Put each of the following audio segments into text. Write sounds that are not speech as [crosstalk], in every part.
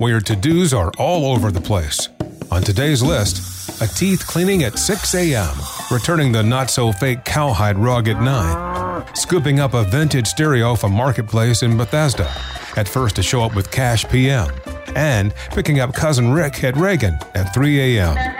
where your to dos are all over the place. On today's list, a teeth cleaning at 6 a.m., returning the not so fake cowhide rug at 9, scooping up a vintage stereo from Marketplace in Bethesda, at first to show up with cash PM, and picking up cousin Rick at Reagan at 3 a.m.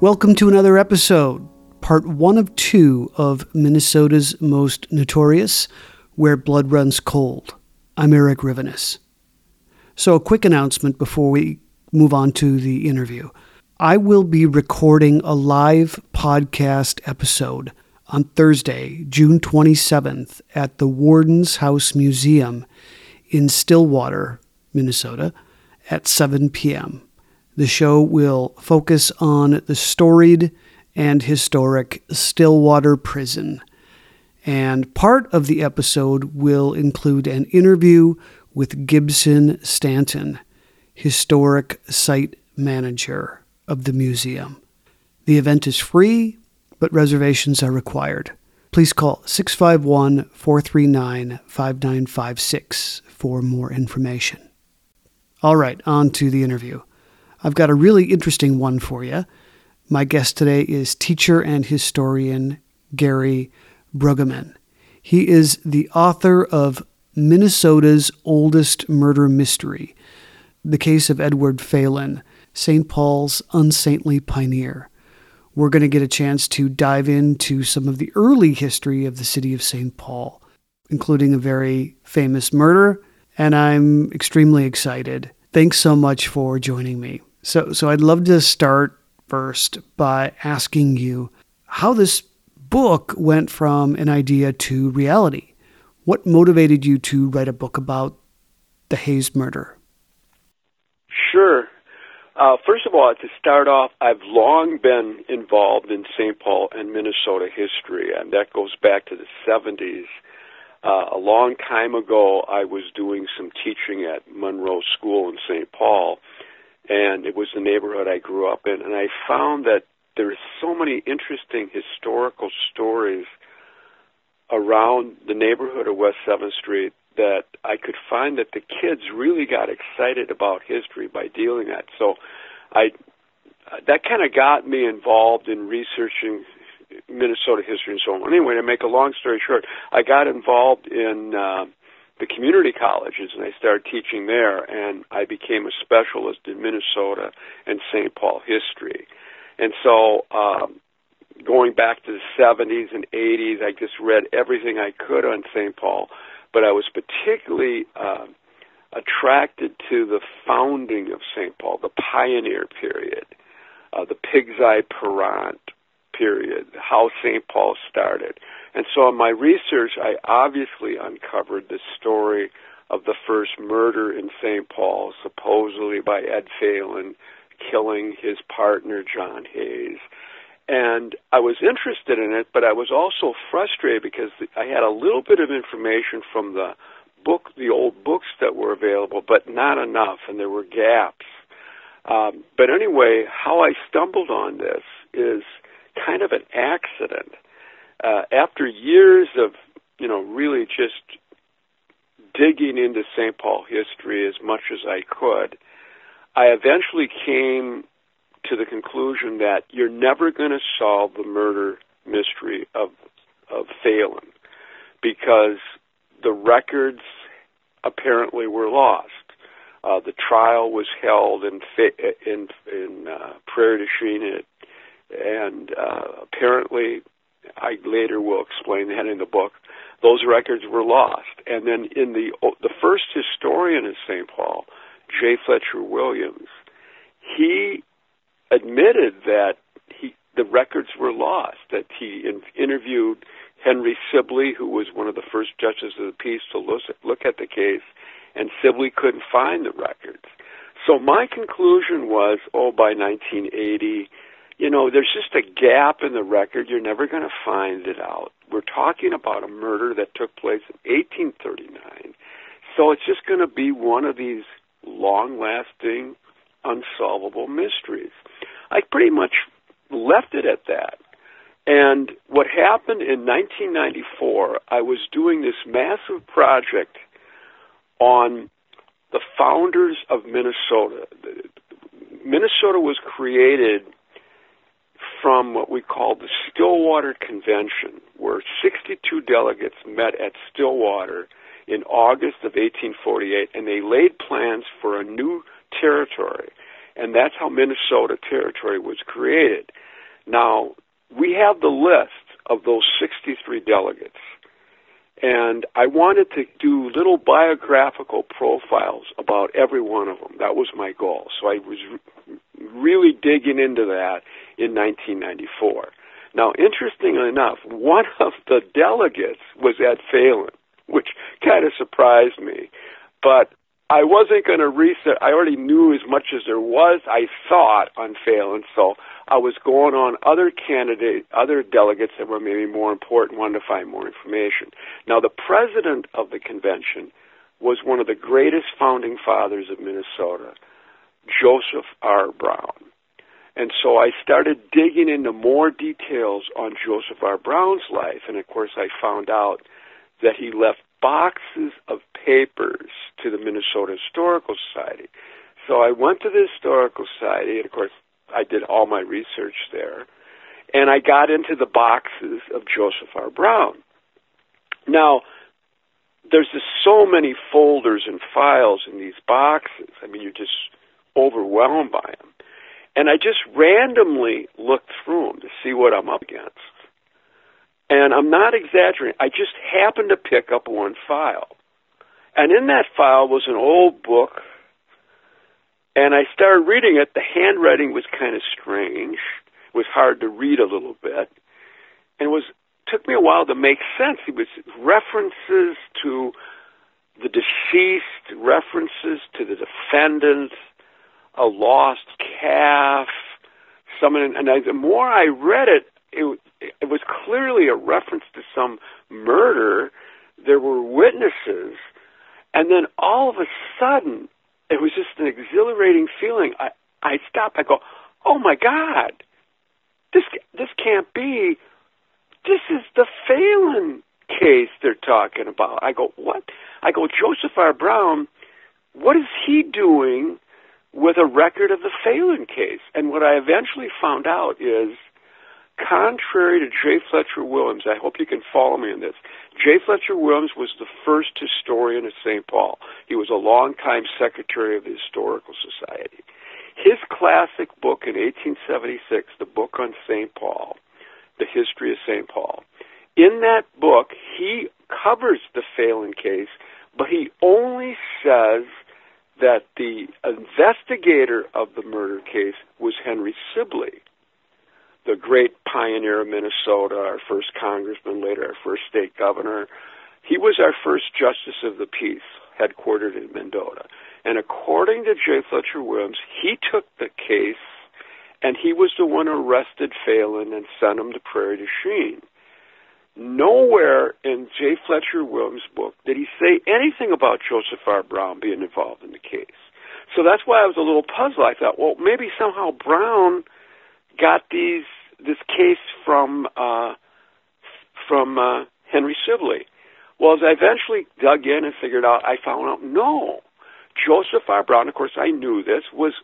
Welcome to another episode, part one of two of Minnesota's most notorious, Where Blood Runs Cold. I'm Eric Rivenes. So, a quick announcement before we move on to the interview. I will be recording a live podcast episode on Thursday, June 27th, at the Warden's House Museum in Stillwater, Minnesota, at 7 p.m. The show will focus on the storied and historic Stillwater Prison. And part of the episode will include an interview with Gibson Stanton, historic site manager of the museum. The event is free, but reservations are required. Please call 651 439 5956 for more information. All right, on to the interview. I've got a really interesting one for you. My guest today is teacher and historian Gary Brueggemann. He is the author of Minnesota's Oldest Murder Mystery, the case of Edward Phalen, St. Paul's unsaintly pioneer. We're going to get a chance to dive into some of the early history of the city of St. Paul, including a very famous murder, and I'm extremely excited. Thanks so much for joining me. So, so I'd love to start first by asking you how this book went from an idea to reality. What motivated you to write a book about the Hayes murder? Sure. Uh, first of all, to start off, I've long been involved in St. Paul and Minnesota history, and that goes back to the 70s. Uh, a long time ago, I was doing some teaching at Monroe School in St. Paul, and it was the neighborhood I grew up in. And I found that there's so many interesting historical stories around the neighborhood of West Seventh Street that I could find that the kids really got excited about history by dealing that. So, I that kind of got me involved in researching Minnesota history and so on. Anyway, to make a long story short, I got involved in uh, the community colleges and I started teaching there and I became a specialist in Minnesota and St. Paul history. And so um going back to the 70s and 80s I just read everything I could on St. Paul, but I was particularly uh, attracted to the founding of St. Paul, the pioneer period, uh, the Pig's Eye Parrant period, how St. Paul started. And so in my research, I obviously uncovered the story of the first murder in St. Paul, supposedly by Ed Phalen, killing his partner, John Hayes. And I was interested in it, but I was also frustrated because I had a little bit of information from the book, the old books that were available, but not enough, and there were gaps. Um, but anyway, how I stumbled on this is kind of an accident. Uh, after years of, you know, really just digging into St. Paul history as much as I could, I eventually came to the conclusion that you're never going to solve the murder mystery of of Phalen because the records apparently were lost. Uh, the trial was held in in in uh, Prairie du Chien, and uh, apparently, I later will explain that in the book. Those records were lost, and then in the oh, the first historian of St. Paul, J. Fletcher Williams, he admitted that he the records were lost. That he in, interviewed Henry Sibley, who was one of the first judges of the peace to look look at the case, and Sibley couldn't find the records. So my conclusion was, oh, by 1980, you know, there's just a gap in the record. You're never going to find it out. We're talking about a murder that took place in 1839. So it's just going to be one of these long lasting, unsolvable mysteries. I pretty much left it at that. And what happened in 1994, I was doing this massive project on the founders of Minnesota. Minnesota was created from what we call the Stillwater Convention, where 62 delegates met at Stillwater in August of 1848, and they laid plans for a new territory. And that's how Minnesota Territory was created. Now, we have the list of those 63 delegates. And I wanted to do little biographical profiles about every one of them. That was my goal. So I was re- really digging into that in 1994. Now, interestingly enough, one of the delegates was Ed Phalen, which kind of surprised me. But I wasn't going to research. I already knew as much as there was, I thought, on Phalen. So I was going on other candidate, other delegates that were maybe more important, wanted to find more information. Now, the president of the convention was one of the greatest founding fathers of Minnesota, Joseph R. Brown. And so I started digging into more details on Joseph R. Brown's life, and of course I found out that he left boxes of papers to the Minnesota Historical Society. So I went to the Historical Society, and of course I did all my research there, and I got into the boxes of Joseph R. Brown. Now, there's just so many folders and files in these boxes. I mean, you're just overwhelmed by them. And I just randomly looked through them to see what I'm up against. And I'm not exaggerating. I just happened to pick up one file. And in that file was an old book and I started reading it. The handwriting was kind of strange. It was hard to read a little bit. And it was took me a while to make sense. It was references to the deceased, references to the defendant, a lost calf, someone. And I, the more I read it, it, it was clearly a reference to some murder. There were witnesses, and then all of a sudden, it was just an exhilarating feeling. I I stop. I go, oh my God, this this can't be. This is the Phalen case they're talking about. I go, what? I go, Joseph R. Brown. What is he doing with a record of the Phalen case? And what I eventually found out is contrary to J. Fletcher Williams, I hope you can follow me in this. J. Fletcher Williams was the first historian of St. Paul. He was a longtime secretary of the Historical Society. His classic book in 1876, the book on St. Paul, The History of St. Paul, in that book, he covers the Phalen case, but he only says that the investigator of the murder case was Henry Sibley the great pioneer of Minnesota, our first congressman, later our first state governor. He was our first justice of the peace, headquartered in Mendota. And according to J. Fletcher Williams, he took the case and he was the one who arrested Phalen and sent him to Prairie du Chien. Nowhere in J. Fletcher Williams' book did he say anything about Joseph R. Brown being involved in the case. So that's why I was a little puzzled. I thought, well, maybe somehow Brown got these this case from uh, from uh, Henry Sibley. Well, as I eventually dug in and figured out, I found out no, Joseph R. Brown. Of course, I knew this was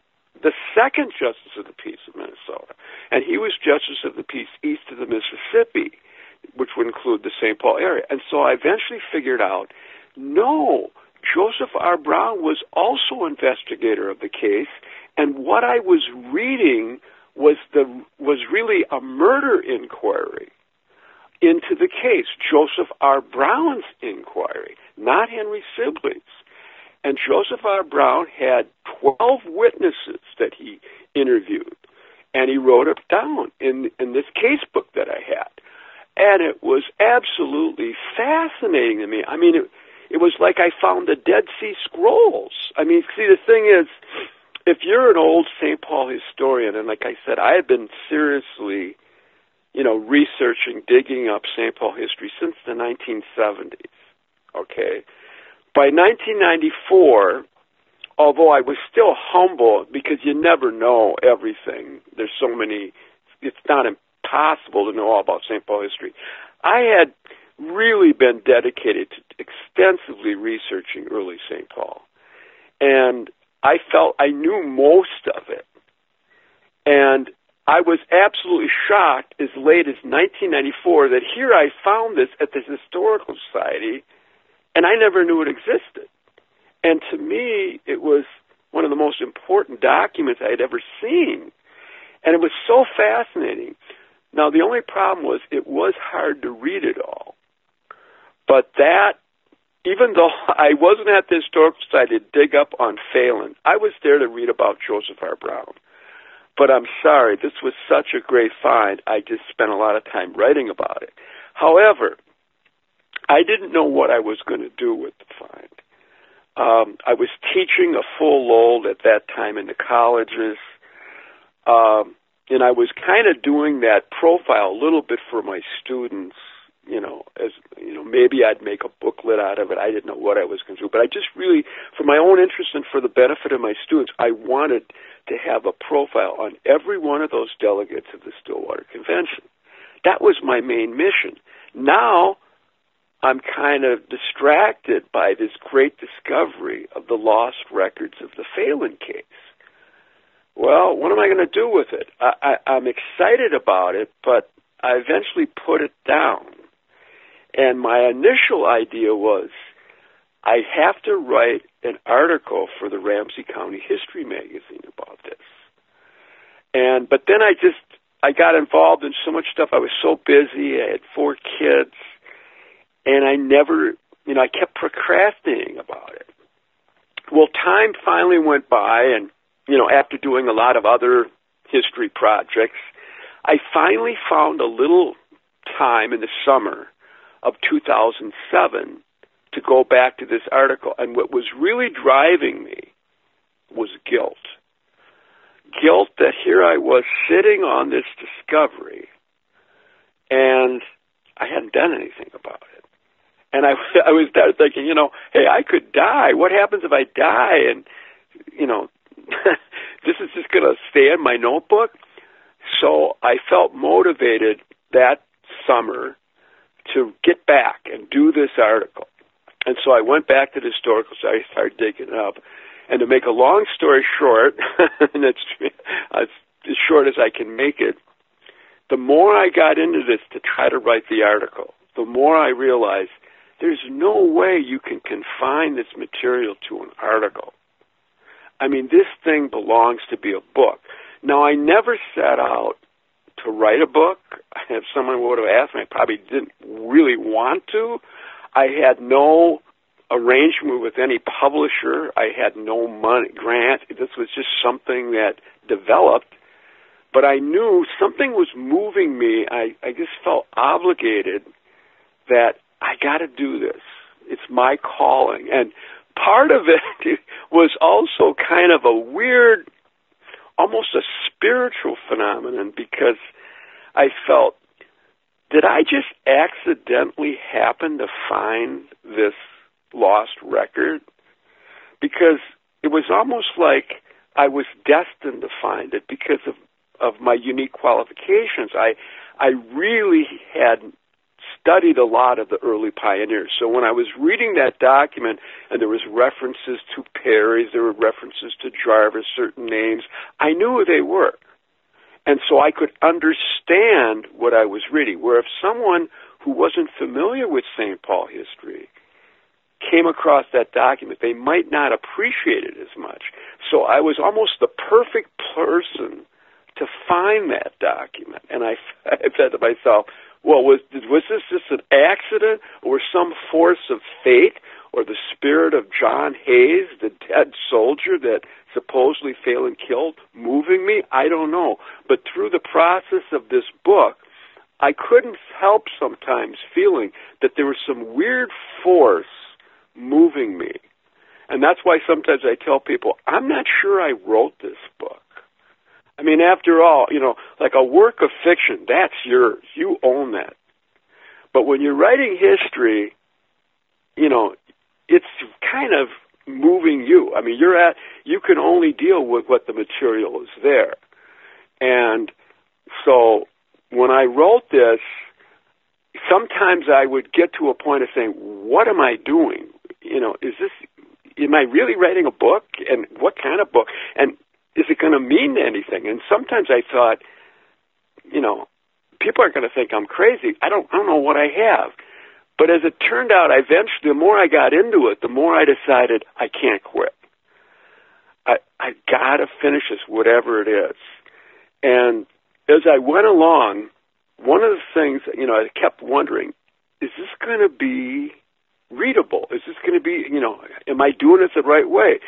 the second justice of the peace of Minnesota, and he was justice of the peace east of the Mississippi, which would include the St. Paul area. And so I eventually figured out, no, Joseph R. Brown was also investigator of the case, and what I was reading was the was really a murder inquiry into the case, Joseph R. Brown's inquiry, not Henry Sibley's. And Joseph R. Brown had 12 witnesses that he interviewed, and he wrote it down in, in this case book that I had. And it was absolutely fascinating to me. I mean, it, it was like I found the Dead Sea Scrolls. I mean, see, the thing is, if you're an old St. Paul historian, and like I said, I had been seriously you know, researching, digging up St. Paul history since the 1970s. Okay. By 1994, although I was still humble because you never know everything, there's so many, it's not impossible to know all about St. Paul history. I had really been dedicated to extensively researching early St. Paul. And I felt I knew most of it. And I was absolutely shocked as late as 1994 that here I found this at the Historical Society, and I never knew it existed. And to me, it was one of the most important documents I had ever seen. And it was so fascinating. Now, the only problem was it was hard to read it all. But that, even though [laughs] I wasn't at the Historical Society to dig up on Phalen, I was there to read about Joseph R. Brown. But I'm sorry, this was such a great find. I just spent a lot of time writing about it. However, I didn't know what I was going to do with the find. Um, I was teaching a full load at that time in the colleges, um, and I was kind of doing that profile a little bit for my students. You know, as you know, maybe I'd make a booklet out of it. I didn't know what I was going to do, but I just really, for my own interest and for the benefit of my students, I wanted to have a profile on every one of those delegates of the Stillwater Convention. That was my main mission. Now, I'm kind of distracted by this great discovery of the lost records of the Phalen case. Well, what am I going to do with it? I, I, I'm excited about it, but I eventually put it down. And my initial idea was I have to write an article for the Ramsey County History magazine about this. And but then I just I got involved in so much stuff. I was so busy. I had four kids, and I never, you know, I kept procrastinating about it. Well, time finally went by, and you know, after doing a lot of other history projects, I finally found a little time in the summer of 2007 to go back to this article. And what was really driving me was guilt. Guilt that here I was sitting on this discovery and I hadn't done anything about it. And I, [laughs] I was there thinking, you know, hey, I could die. What happens if I die? And, you know, [laughs] this is just going to stay in my notebook. So I felt motivated that summer to get back and do this article. And so I went back to the historical society, started digging it up. And to make a long story short, [laughs] and it's [laughs] as short as I can make it, the more I got into this to try to write the article, the more I realized there's no way you can confine this material to an article. I mean, this thing belongs to be a book. Now, I never set out to write a book. If someone would have asked me, I probably didn't really want to. I had no arrangement with any publisher. I had no money grant. This was just something that developed. But I knew something was moving me. I, I just felt obligated that I got to do this. It's my calling. And part of it [laughs] was also kind of a weird, almost a spiritual phenomenon because I felt, did I just accidentally happen to find this lost record? Because it was almost like I was destined to find it because of of my unique qualifications. I I really had studied a lot of the early pioneers. So when I was reading that document and there was references to Perry's, there were references to Jarvis, certain names, I knew who they were. And so I could understand what I was reading. Where if someone who wasn't familiar with St. Paul history came across that document, they might not appreciate it as much. So I was almost the perfect person to find that document. And I, [laughs] I said to myself, well, was was this just an accident, or some force of fate, or the spirit of John Hayes, the dead soldier that supposedly Phalen killed, moving me? I don't know. But through the process of this book, I couldn't help sometimes feeling that there was some weird force moving me. And that's why sometimes I tell people, I'm not sure I wrote this book. I mean, after all, you know, like a work of fiction, that's yours. You own that. But when you're writing history, you know, it's kind of moving you. I mean, you're at you can only deal with what the material is there. And so when I wrote this, sometimes I would get to a point of saying, "What am I doing? You know, is this am I really writing a book and what kind of book? And is it going to mean anything? And sometimes I thought, you know, people are going to think I'm crazy. I don't, I don't know what I have. But as it turned out, I eventually, the more I got into it, the more I decided I can't quit. I, I got to finish this, whatever it is. And as I went along, one of the things, you know, I kept wondering, is this going to be readable? Is this going to be, you know, am I doing it the right way?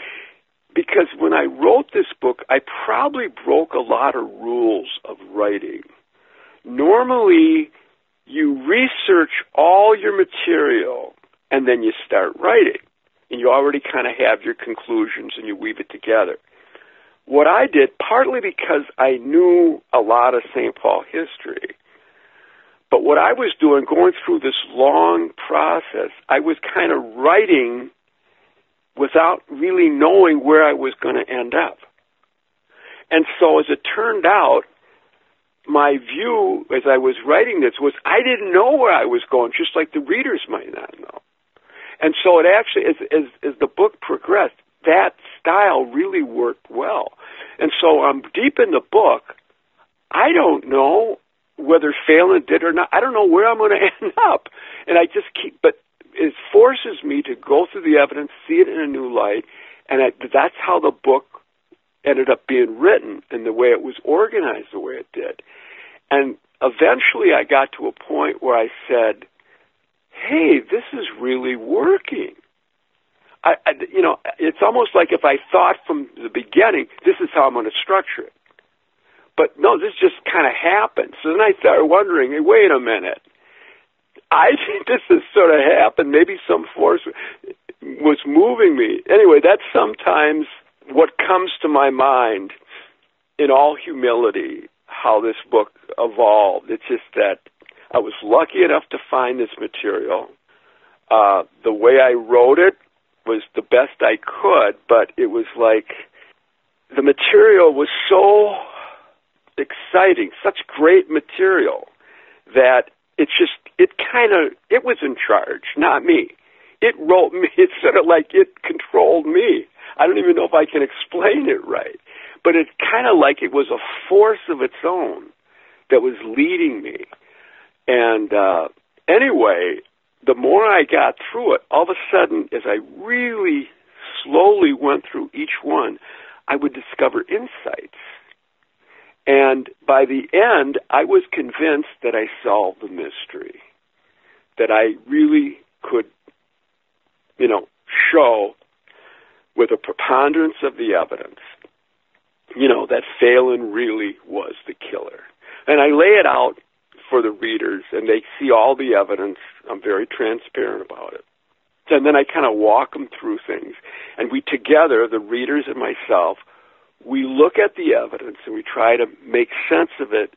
Because when I wrote this book, I probably broke a lot of rules of writing. Normally, you research all your material and then you start writing. And you already kind of have your conclusions and you weave it together. What I did, partly because I knew a lot of St. Paul history, but what I was doing, going through this long process, I was kind of writing without really knowing where I was going to end up. And so, as it turned out, my view as I was writing this was I didn't know where I was going, just like the readers might not know. And so, it actually, as, as, as the book progressed, that style really worked well. And so, I'm deep in the book. I don't know whether Phalen did or not. I don't know where I'm going [laughs] to end up. And I just keep, but it forces me to go through the evidence, see it in a new light, and I, that's how the book ended up being written and the way it was organized the way it did. And eventually I got to a point where I said, hey, this is really working. I, I, you know, it's almost like if I thought from the beginning, this is how I'm going to structure it. But no, this just kind of happened. So then I started wondering, hey, wait a minute. I think this has sort of happened. Maybe some force was moving me. Anyway, that's sometimes what comes to my mind in all humility how this book evolved. It's just that I was lucky enough to find this material. Uh, the way I wrote it was the best I could, but it was like the material was so exciting, such great material that it's just it kind of it was in charge, not me. It wrote me. [laughs] It's sort of like it controlled me. I don't even know if I can explain it right, but it's kind of like it was a force of its own that was leading me. And uh, anyway, the more I got through it, all of a sudden, as I really slowly went through each one, I would discover insights and by the end, I was convinced that I solved the mystery, that I really could, you know, show with a preponderance of the evidence, you know, that Phalen really was the killer. And I lay it out for the readers, and they see all the evidence. I'm very transparent about it. And then I kind of walk them through things. And we together, the readers and myself, we look at the evidence and we try to make sense of it,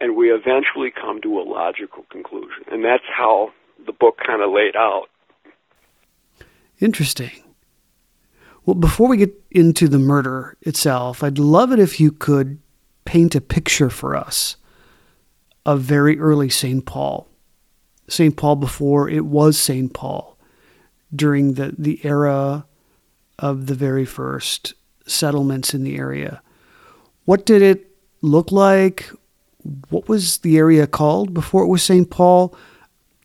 and we eventually come to a logical conclusion. And that's how the book kind of laid out. Interesting. Well, before we get into the murder itself, I'd love it if you could paint a picture for us of very early St. Paul. St. Paul before it was St. Paul, during the, the era of the very first settlements in the area. What did it look like? What was the area called before it was St. Paul?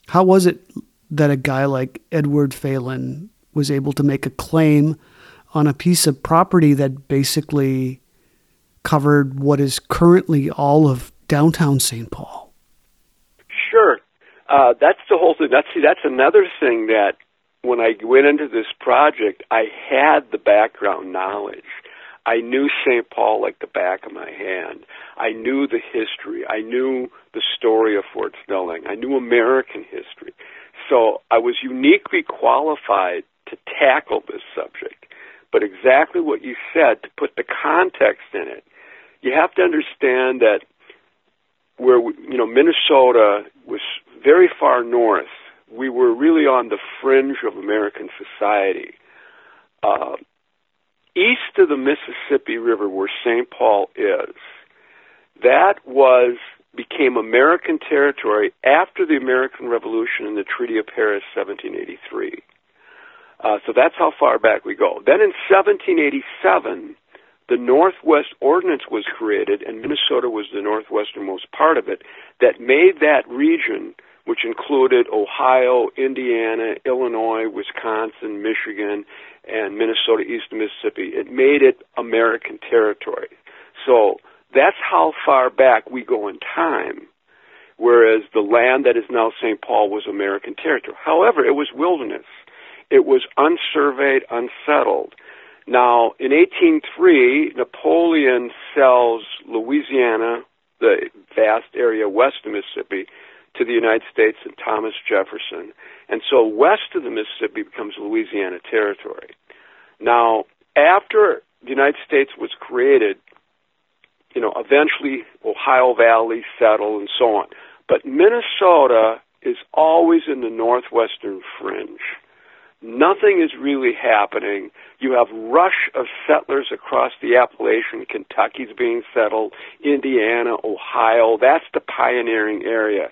How was it that a guy like Edward Phalen was able to make a claim on a piece of property that basically covered what is currently all of downtown St. Paul? Sure. Uh, that's the whole thing. That's see, that's another thing that when I went into this project, I had the background knowledge. I knew St. Paul like the back of my hand. I knew the history. I knew the story of Fort Snelling. I knew American history. So I was uniquely qualified to tackle this subject. But exactly what you said, to put the context in it, you have to understand that where, you know, Minnesota was very far north we were really on the fringe of American society. Uh, east of the Mississippi River, where St. Paul is, that was became American territory after the American Revolution and the Treaty of Paris, 1783. Uh, so that's how far back we go. Then in 1787, the Northwest Ordinance was created, and Minnesota was the northwesternmost part of it, that made that region which included Ohio, Indiana, Illinois, Wisconsin, Michigan, and Minnesota east Mississippi. It made it American territory. So that's how far back we go in time, whereas the land that is now St. Paul was American territory. However, it was wilderness. It was unsurveyed, unsettled. Now, in 1803, Napoleon sells Louisiana, the vast area west of Mississippi, to the United States and Thomas Jefferson. And so west of the Mississippi becomes Louisiana Territory. Now, after the United States was created, you know, eventually Ohio Valley settled and so on. But Minnesota is always in the northwestern fringe. Nothing is really happening. You have rush of settlers across the Appalachian. Kentucky's being settled. Indiana, Ohio. That's the pioneering area.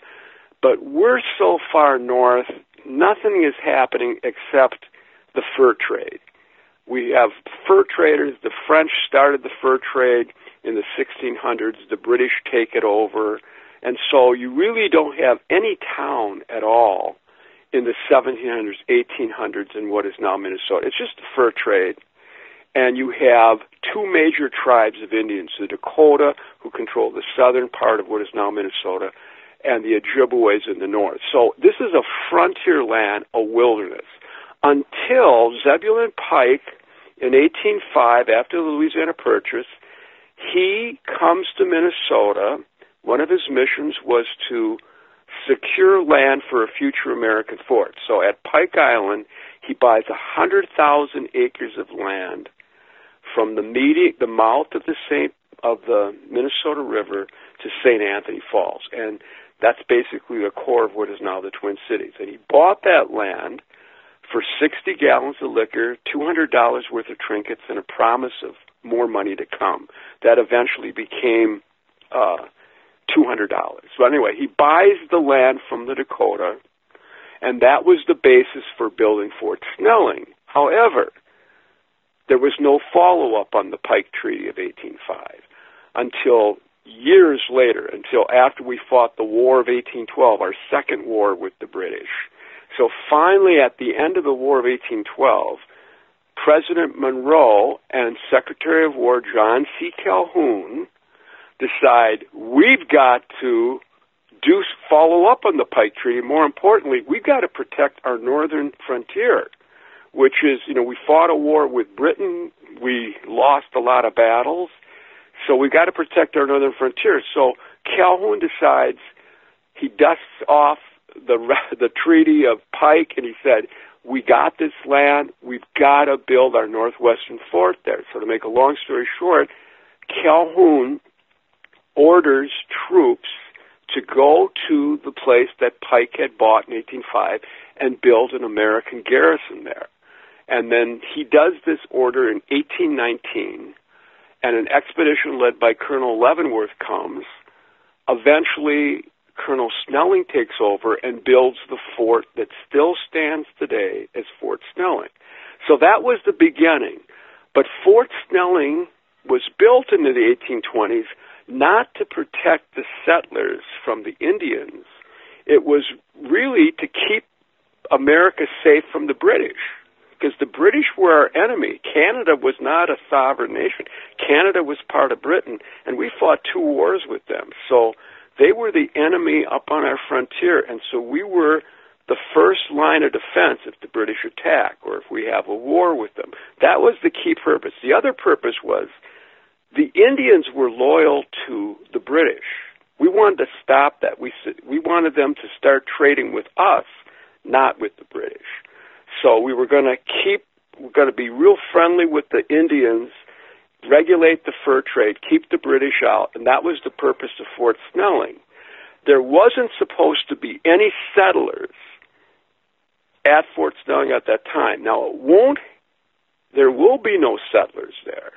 But we're so far north, nothing is happening except the fur trade. We have fur traders. The French started the fur trade in the 1600s. The British take it over. And so you really don't have any town at all in the 1700s, 1800s in what is now Minnesota. It's just the fur trade. And you have two major tribes of Indians, the Dakota, who control the southern part of what is now Minnesota, and the Ojibways in the north. So this is a frontier land, a wilderness, until Zebulon Pike in 1805, after the Louisiana Purchase, he comes to Minnesota. One of his missions was to secure land for a future American fort. So at Pike Island, he buys hundred thousand acres of land from the medi- the mouth of the Saint of the Minnesota River to St. Anthony Falls, and that's basically the core of what is now the Twin Cities. And he bought that land for 60 gallons of liquor, $200 worth of trinkets, and a promise of more money to come. That eventually became uh, $200. So anyway, he buys the land from the Dakota, and that was the basis for building Fort Snelling. However, there was no follow up on the Pike Treaty of 1805 until years later, until after we fought the War of 1812, our second war with the British. So finally, at the end of the War of 1812, President Monroe and Secretary of War John C. Calhoun decide we've got to do follow up on the Pike Treaty. More importantly, we've got to protect our northern frontier, which is, you know, we fought a war with Britain, we lost a lot of battles, so we got to protect our northern frontier. So Calhoun decides he dusts off the [laughs] the Treaty of Pike, and he said, we got this land. We've got to build our northwestern fort there. So to make a long story short, Calhoun orders troops to go to the place that Pike had bought in 1805 and build an American garrison there. And then he does this order in 1819, and an expedition led by Colonel Leavenworth comes. Eventually, Colonel Snelling takes over and builds the fort that still stands today as Fort Snelling. So that was the beginning. But Fort Snelling was built in the 1820s not to protect the settlers from the Indians. It was really to keep America safe from the British. Because the British were our enemy. Canada was not a sovereign nation. Canada was part of Britain, and we fought two wars with them. So they were the enemy up on our frontier, and so we were the first line of defense if the British attack or if we have a war with them. That was the key purpose. The other purpose was the Indians were loyal to the British. We wanted to stop that. We we wanted them to start trading with us, not with the British. So we were going to keep we're going to be real friendly with the Indians regulate the fur trade, keep the British out, and that was the purpose of Fort Snelling. There wasn't supposed to be any settlers at Fort Snelling at that time. Now, it won't, there will be no settlers there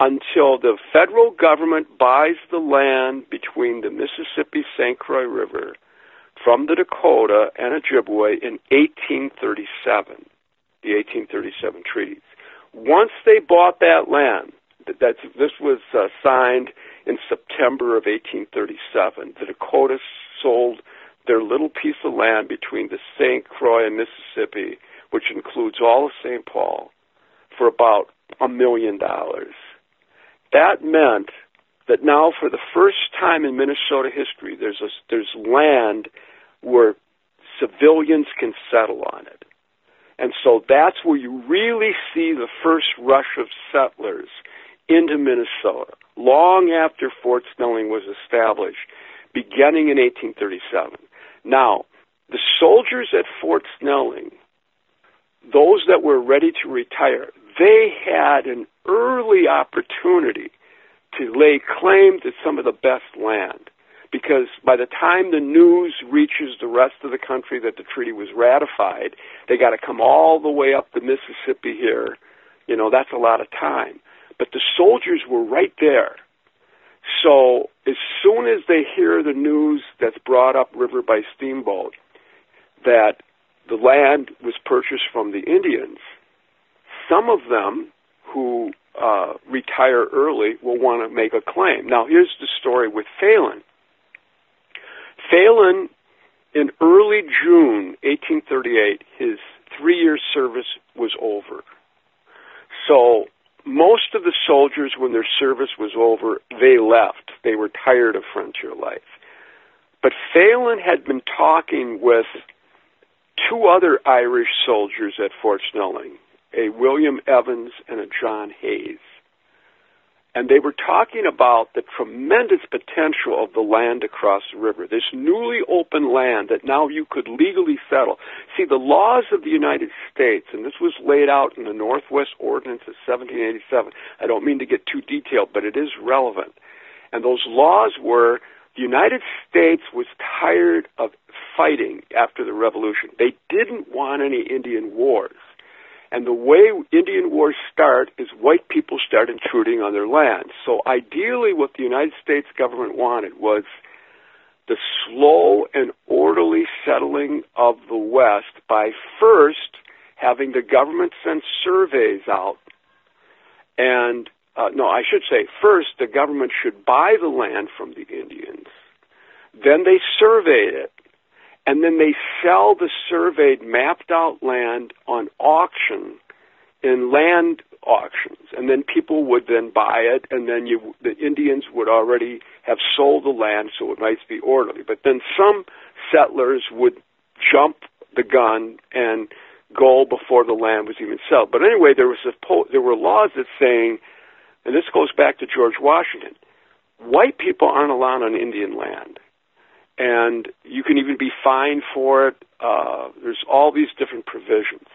until the federal government buys the land between the Mississippi St. Croix River from the Dakota and Ojibwe in 1837, the 1837 treaties. Once they bought that land, that's, this was uh, signed in September of 1837. The Dakotas sold their little piece of land between the St. Croix and Mississippi, which includes all of St. Paul, for about a million dollars. That meant that now, for the first time in Minnesota history, there's a, there's land where civilians can settle on it. And so that's where you really see the first rush of settlers into Minnesota, long after Fort Snelling was established, beginning in 1837. Now, the soldiers at Fort Snelling, those that were ready to retire, they had an early opportunity to lay claim to some of the best land because by the time the news reaches the rest of the country that the treaty was ratified, they got to come all the way up the Mississippi here. You know, that's a lot of time. But the soldiers were right there. So as soon as they hear the news that's brought up river by steamboat that the land was purchased from the Indians, some of them who uh, retire early will want to make a claim. Now, here's the story with Phalen. Phalen, in early June 1838, his three year service was over. So, most of the soldiers, when their service was over, they left. They were tired of frontier life. But Phalen had been talking with two other Irish soldiers at Fort Snelling, a William Evans and a John Hayes and they were talking about the tremendous potential of the land across the river, this newly open land that now you could legally settle. See, the laws of the United States, and this was laid out in the Northwest Ordinance of 1787. I don't mean to get too detailed, but it is relevant. And those laws were the United States was tired of fighting after the Revolution. They didn't want any Indian wars. And the way Indian wars start is white people start intruding on their land. So ideally, what the United States government wanted was the slow and orderly settling of the West by first having the government send surveys out. And, uh, no, I should say, first, the government should buy the land from the Indians. Then they surveyed it and then they sell the surveyed, mapped out land on auction in land auctions, and then people would then buy it, and then you, the Indians would already have sold the land, so it might be orderly. But then some settlers would jump the gun and go before the land was even sold. But anyway, there was a there were laws that saying, and this goes back to George Washington, white people aren't allowed on Indian land and you can even be fined for it. Uh, there's all these different provisions.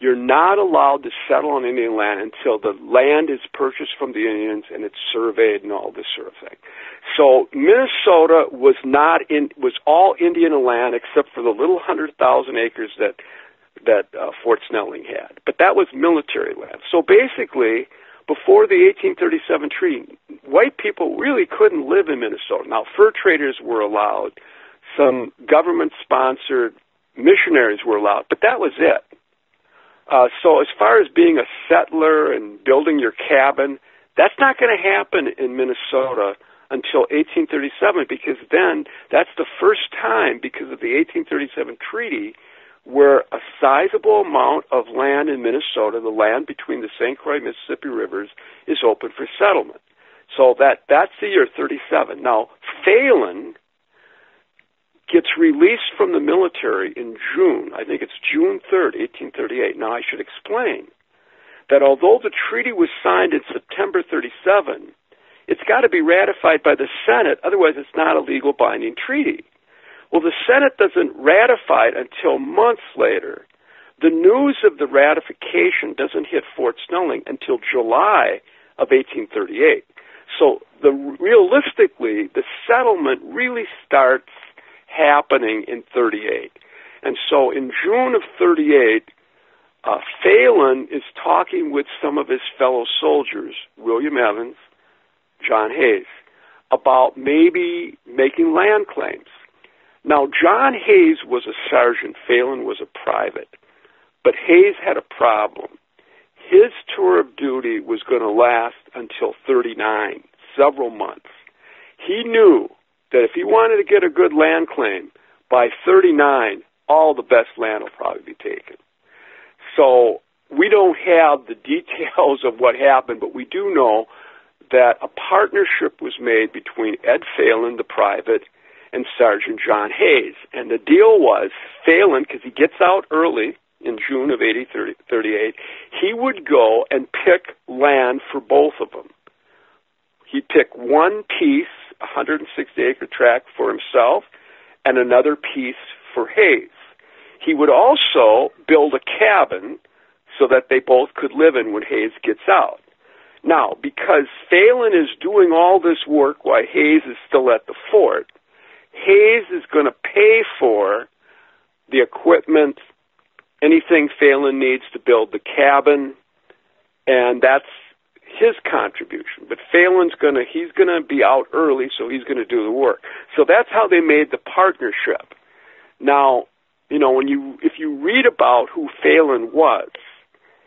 You're not allowed to settle on Indian land until the land is purchased from the Indians and it's surveyed and all this sort of thing. So Minnesota was not in was all Indian land except for the little hundred thousand acres that that uh, Fort Snelling had, but that was military land. So basically, before the 1837 treaty, white people really couldn't live in Minnesota. Now, fur traders were allowed, some government-sponsored missionaries were allowed, but that was it. Uh, so as far as being a settler and building your cabin, that's not going to happen in Minnesota until 1837 because then that's the first time because of the 1837 treaty where a sizable amount of land in Minnesota, the land between the St. Croix Mississippi rivers, is open for settlement. So that that's the year 37. Now, Phalen gets released from the military in June. I think it's June 3rd, 1838. Now, I should explain that although the treaty was signed in September 37, it's got to be ratified by the Senate, otherwise, it's not a legal binding treaty. Well, the Senate doesn't ratify it until months later. The news of the ratification doesn't hit Fort Snelling until July of 1838. So the realistically, the settlement really starts happening in 38. And so in June of 38, uh, Phalen is talking with some of his fellow soldiers, William Evans, John Hayes, about maybe making land claims. Now, John Hayes was a sergeant, Phalen was a private, but Hayes had a problem. His tour of duty was going to last until 39, several months. He knew that if he wanted to get a good land claim, by 39, all the best land will probably be taken. So we don't have the [laughs] details of what happened, but we do know that a partnership was made between Ed Phalen, the private, and Sergeant John Hayes. And the deal was Phalen, because he gets out early in June of 1838, he would go and pick land for both of them. He'd pick one piece, a 160 acre tract for himself, and another piece for Hayes. He would also build a cabin so that they both could live in when Hayes gets out. Now, because Phalen is doing all this work while Hayes is still at the fort, Hayes is going to pay for the equipment, anything Phalen needs to build the cabin, and that's his contribution. But Phalen's going to he's going to be out early, so he's going to do the work. So that's how they made the partnership. Now, you know, when you if you read about who Phalen was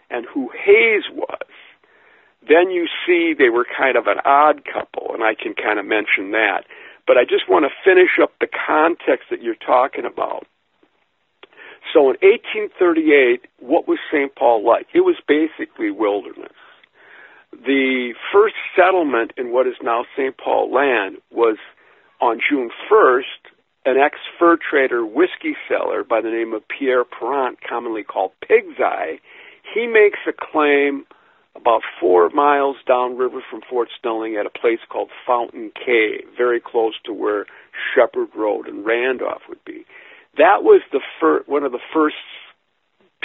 and who Hayes was, then you see they were kind of an odd couple, and I can kind of mention that. But I just want to finish up the context that you're talking about. So in 1838, what was St. Paul like? It was basically wilderness. The first settlement in what is now St. Paul land was on June 1st, an ex fur trader whiskey seller by the name of Pierre Parrant, commonly called Pig's Eye. He makes a claim about four miles downriver from Fort Snelling at a place called Fountain Cave, very close to where Shepard Road and Randolph would be. That was the fir- one of the first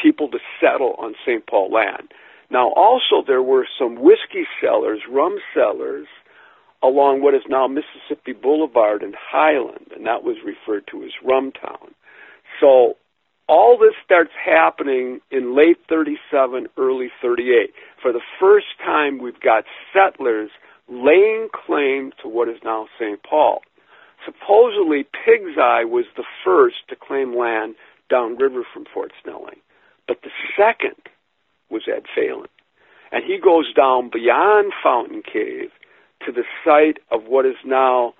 people to settle on St. Paul land. Now, also, there were some whiskey sellers, rum sellers, along what is now Mississippi Boulevard and Highland, and that was referred to as Rum Town. So all this starts happening in late 37, early 38. For the first time, we've got settlers laying claim to what is now St. Paul. Supposedly, Pig's Eye was the first to claim land downriver from Fort Snelling, but the second was Ed Phalen. And he goes down beyond Fountain Cave to the site of what is now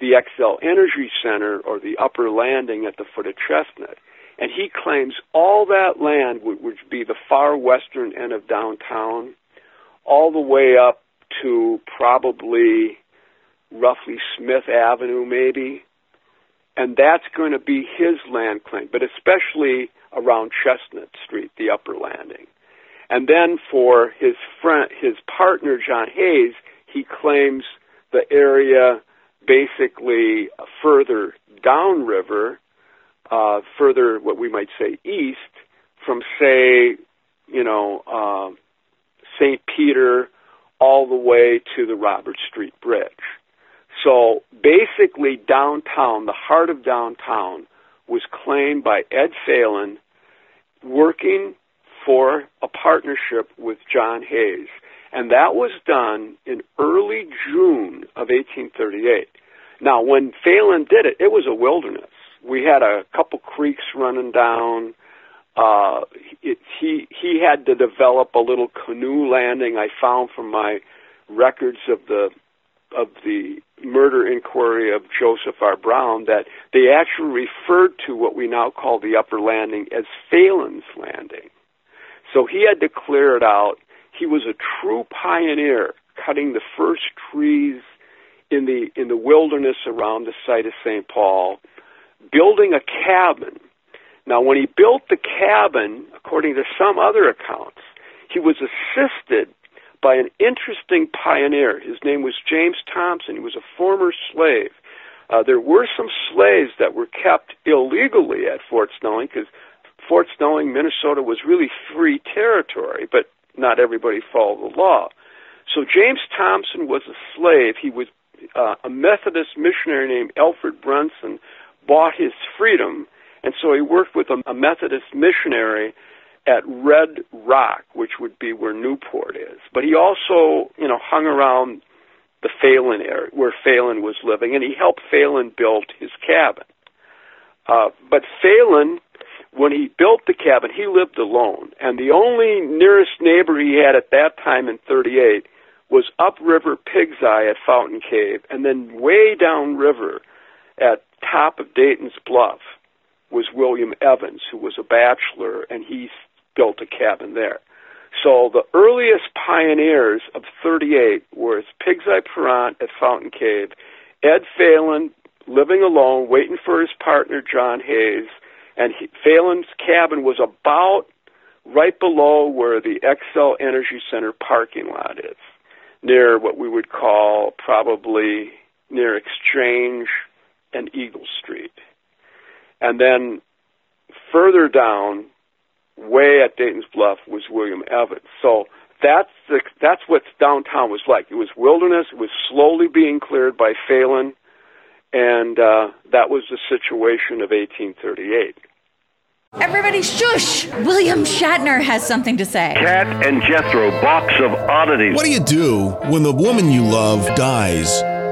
the Xcel Energy Center or the upper landing at the foot of Chestnut and he claims all that land would, would be the far western end of downtown, all the way up to probably roughly Smith Avenue, maybe, and that's going to be his land claim, but especially around Chestnut Street, the upper landing. And then for his friend, his partner John Hayes, he claims the area basically further downriver, uh, further what we might say east, from say, you know, uh, St. Peter all the way to the Robert Street Bridge. So basically, downtown, the heart of downtown, was claimed by Ed Phalen working for a partnership with John Hayes. And that was done in early June of 1838. Now, when Phalen did it, it was a wilderness. We had a couple creeks running down. Uh, it, he he had to develop a little canoe landing. I found from my records of the of the murder inquiry of Joseph R. Brown that they actually referred to what we now call the upper landing as Phalen's Landing. So he had to clear it out. He was a true pioneer, cutting the first trees in the in the wilderness around the site of St. Paul, building a cabin. Now, when he built the cabin, according to some other accounts, he was assisted by an interesting pioneer. His name was James Thompson. He was a former slave. Uh, there were some slaves that were kept illegally at Fort Snelling because Fort Snelling, Minnesota, was really free territory, but not everybody followed the law. So James Thompson was a slave. He was uh, a Methodist missionary named Alfred Brunson bought his freedom, and so he worked with a, a Methodist missionary at Red Rock, which would be where Newport is. But he also, you know, hung around the Phalen area where Phalen was living, and he helped Phalen build his cabin. Uh, but Phalen, when he built the cabin, he lived alone, and the only nearest neighbor he had at that time in 38 was upriver Pig's Eye at Fountain Cave, and then way downriver at top of Dayton's Bluff was William Evans, who was a bachelor, and he built a cabin there. So the earliest pioneers of 38 were Pig's Eye Parrant at Fountain Cave, Ed Phalen living alone, waiting for his partner John Hayes, and he, Phalen's cabin was about right below where the Xcel Energy Center parking lot is, near what we would call probably near Exchange and Eagle Street. And then further down, way at Dayton's Bluff, was William Evans. So that's the, that's what downtown was like. It was wilderness. It was slowly being cleared by Phalen, and uh, that was the situation of 1838. Everybody shush! William Shatner has something to say. Kat and Jethro, box of oddities. What do you do when the woman you love dies?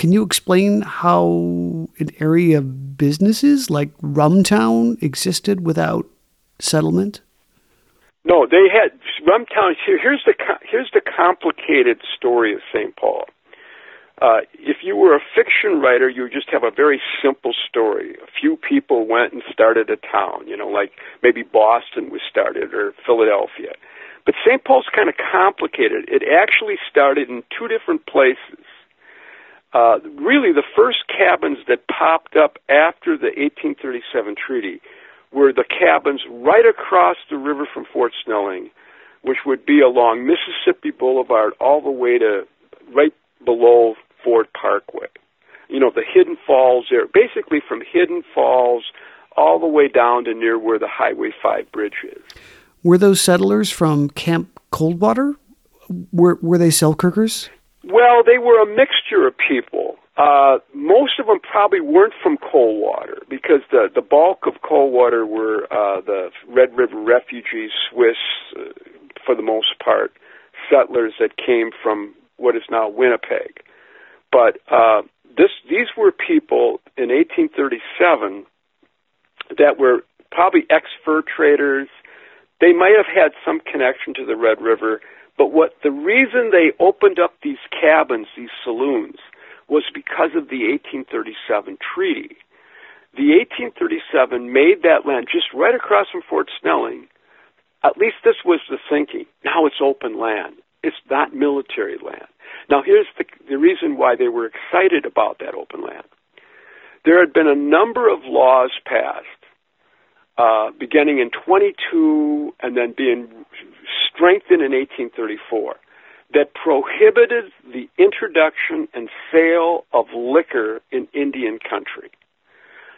Can you explain how an area of businesses like Rumtown existed without settlement? No, they had Rumtown. Here's the here's the complicated story of St. Paul. Uh, if you were a fiction writer, you would just have a very simple story. A few people went and started a town, you know, like maybe Boston was started or Philadelphia. But St. Paul's kind of complicated. It actually started in two different places uh, really the first cabins that popped up after the 1837 treaty were the cabins right across the river from Fort Snelling, which would be along Mississippi Boulevard all the way to right below Ford Parkway. You know, the Hidden Falls there, basically from Hidden Falls all the way down to near where the Highway 5 bridge is. Were those settlers from Camp Coldwater? Were, were they Selkirkers? Well, they were a mixture of people. Uh, most of them probably weren't from Coldwater because the the bulk of Coldwater were uh, the Red River refugees, Swiss, uh, for the most part, settlers that came from what is now Winnipeg. But uh, this these were people in 1837 that were probably ex fur traders. They might have had some connection to the Red River, but what the reason they opened up these cabins, these saloons, was because of the 1837 treaty. The 1837 made that land just right across from Fort Snelling. At least this was the thinking. Now it's open land. It's not military land. Now here's the, the reason why they were excited about that open land. There had been a number of laws passed uh, beginning in 22 and then being strengthened in 1834 that prohibited the introduction and sale of liquor in Indian country.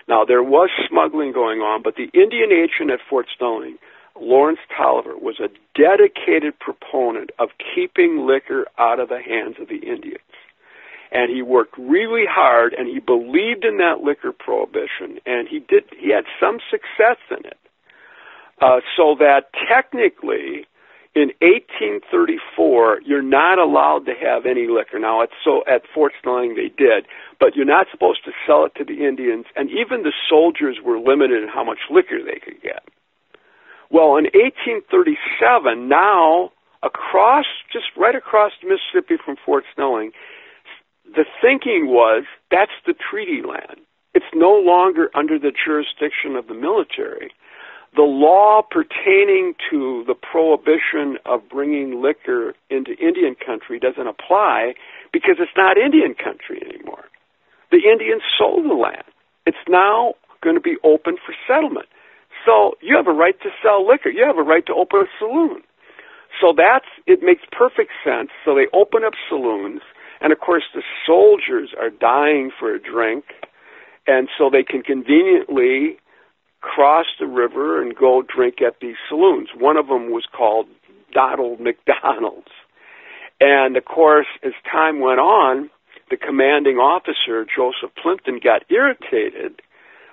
Now, there was smuggling going on, but the Indian agent at Fort Snelling, Lawrence Taliaferro, was a dedicated proponent of keeping liquor out of the hands of the Indians and he worked really hard and he believed in that liquor prohibition and he did he had some success in it uh, so that technically in 1834 you're not allowed to have any liquor now it's so at Fort Snelling they did but you're not supposed to sell it to the Indians and even the soldiers were limited in how much liquor they could get well in 1837 now across just right across Mississippi from Fort Snelling the thinking was that's the treaty land. It's no longer under the jurisdiction of the military. The law pertaining to the prohibition of bringing liquor into Indian country doesn't apply because it's not Indian country anymore. The Indians sold the land. It's now going to be open for settlement. So you have a right to sell liquor. You have a right to open a saloon. So that's it makes perfect sense. So they open up saloons and of course, the soldiers are dying for a drink, and so they can conveniently cross the river and go drink at these saloons. One of them was called Donald McDonald's. And of course, as time went on, the commanding officer, Joseph Plympton, got irritated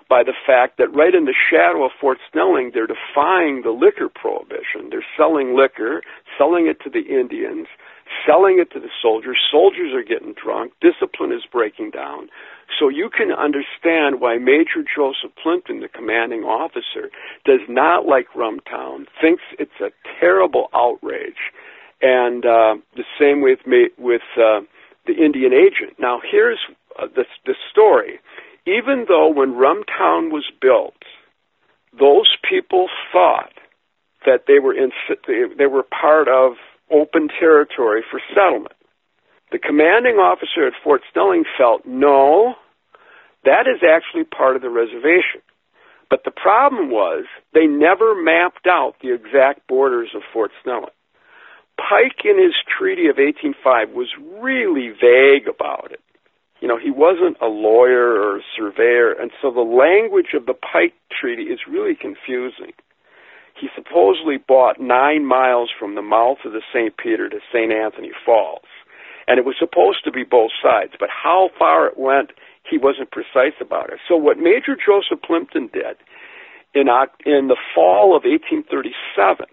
by the fact that right in the shadow of Fort Snelling, they're defying the liquor prohibition. They're selling liquor, selling it to the Indians, selling it to the soldiers. Soldiers are getting drunk. Discipline is breaking down. So you can understand why Major Joseph Plympton, the commanding officer, does not like Rumtown, thinks it's a terrible outrage, and uh, the same with with uh, the Indian agent. Now here's uh, the the story. Even though when Rumtown was built, those people thought that they were in they were part of open territory for settlement. The commanding officer at Fort Snelling felt, no, that is actually part of the reservation. But the problem was they never mapped out the exact borders of Fort Snelling. Pike in his treaty of 1805 was really vague about it. You know, he wasn't a lawyer or a surveyor, and so the language of the Pike Treaty is really confusing he supposedly bought nine miles from the mouth of the St. Peter to St. Anthony Falls. And it was supposed to be both sides, but how far it went, he wasn't precise about it. So what Major Joseph Plympton did in, in the fall of 1837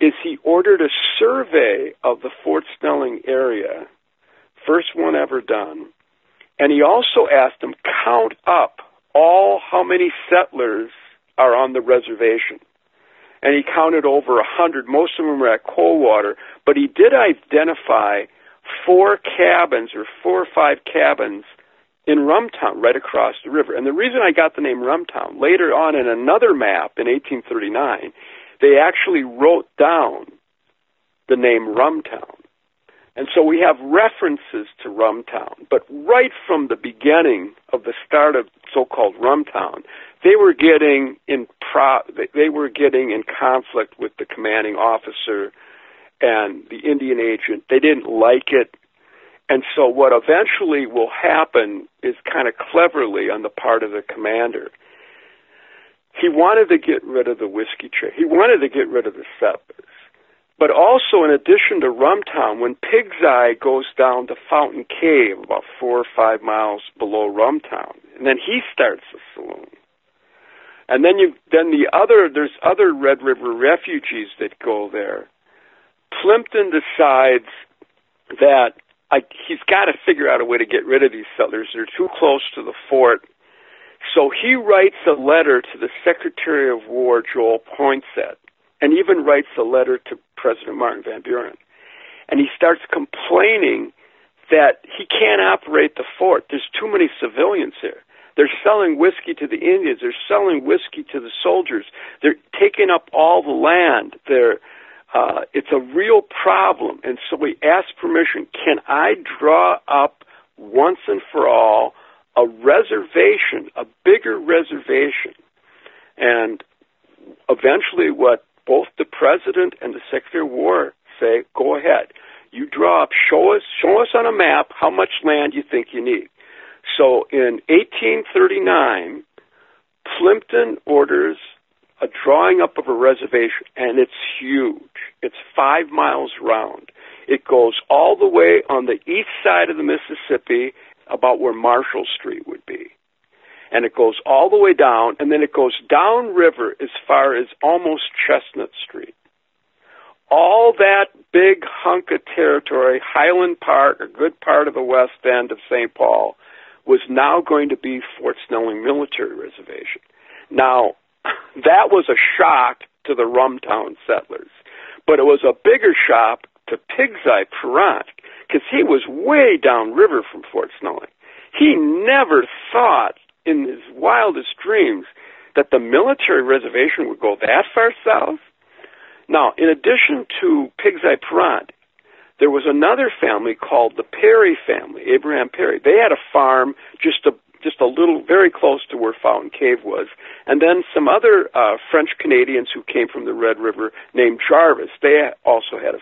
is he ordered a survey of the Fort Snelling area, first one ever done, and he also asked them count up all how many settlers are on the reservation and he counted over a hundred. Most of them were at Coldwater, but he did identify four cabins or four or five cabins in Rumtown, right across the river. And the reason I got the name Rumtown, later on in another map in 1839, they actually wrote down the name Rumtown. And so we have references to Rumtown, but right from the beginning of the start of so-called Rumtown, they were getting in pro they were getting in conflict with the commanding officer and the Indian agent. They didn't like it. And so what eventually will happen is kind of cleverly on the part of the commander. He wanted to get rid of the whiskey trade. He wanted to get rid of the settlers. but also, in addition to Rumtown, when Pig's Eye goes down to Fountain Cave, about four or five miles below Rumtown, and then he starts a saloon. And then you, then the other, there's other Red River refugees that go there. Plympton decides that I, he's got to figure out a way to get rid of these settlers. They're too close to the fort. So he writes a letter to the Secretary of War, Joel Poinsett, and even writes a letter to President Martin Van Buren. And he starts complaining that he can't operate the fort. There's too many civilians here. They're selling whiskey to the Indians. They're selling whiskey to the soldiers. They're taking up all the land. They're, uh, it's a real problem. And so we asked permission can I draw up once and for all a reservation, a bigger reservation? And eventually, what both the president and the secretary of war say, go ahead. You draw up, show us, show us on a map how much land you think you need. So in 1839, Plympton orders a drawing up of a reservation, and it's huge. It's five miles round. It goes all the way on the east side of the Mississippi, about where Marshall Street would be and it goes all the way down, and then it goes downriver as far as almost Chestnut Street. All that big hunk of territory, Highland Park, a good part of the west end of St. Paul, was now going to be Fort Snelling Military Reservation. Now, that was a shock to the Rumtown settlers, but it was a bigger shock to Pig's Eye Parrant because he was way downriver from Fort Snelling. He never thought in his wildest dreams that the military reservation would go that far south. Now, in addition to Pig's Eye Parrant, there was another family called the Perry family, Abraham Perry. They had a farm just a just a little, very close to where Fountain Cave was, and then some other uh, French Canadians who came from the Red River named Jarvis. They also had a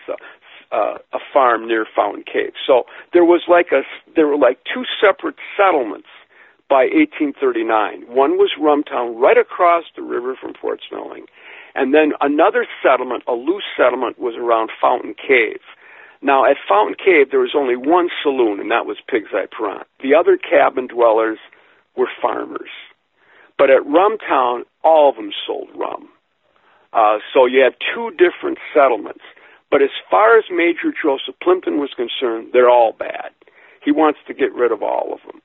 uh, a farm near Fountain Cave. So there was like a there were like two separate settlements by 1839. One was Rumtown, right across the river from Fort Snelling. And then another settlement, a loose settlement, was around Fountain Cave. Now, at Fountain Cave, there was only one saloon, and that was Pig's Eye Parrant. The other cabin dwellers were farmers. But at Rumtown, all of them sold rum. Uh, so you have two different settlements. But as far as Major Joseph Plympton was concerned, they're all bad. He wants to get rid of all of them.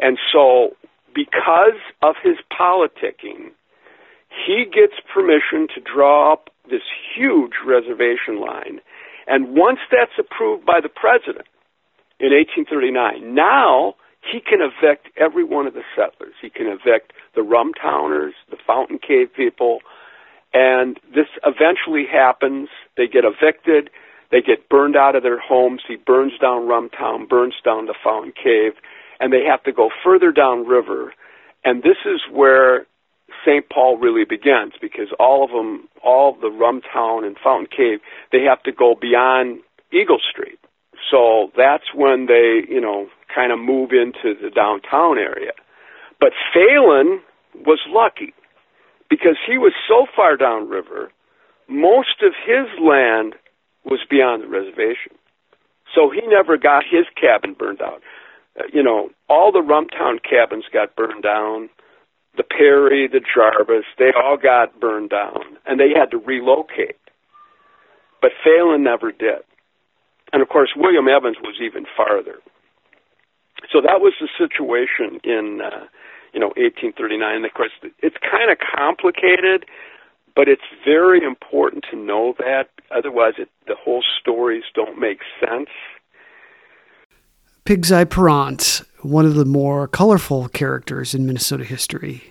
And so, because of his politicking, he gets permission to draw up this huge reservation line. And once that's approved by the president in 1839, now he can evict every one of the settlers. He can evict the Rumtowners, the Fountain Cave people, and this eventually happens. They get evicted. They get burned out of their homes. He burns down Rumtown, burns down the Fountain Cave, and they have to go further downriver. And this is where St. Paul really begins because all of them, all the Rumtown and Fountain Cave, they have to go beyond Eagle Street. So that's when they, you know, kind of move into the downtown area. But Phalen was lucky because he was so far downriver, most of his land was beyond the reservation. So he never got his cabin burned out uh, you know, all the Rumtown cabins got burned down. The Perry, the Jarvis, they all got burned down, and they had to relocate. But Phalen never did. And of course, William Evans was even farther. So that was the situation in, uh, you know, 1839. And of course, it's kind of complicated, but it's very important to know that. Otherwise, it, the whole stories don't make sense. Pig's Eye Parrant, one of the more colorful characters in Minnesota history.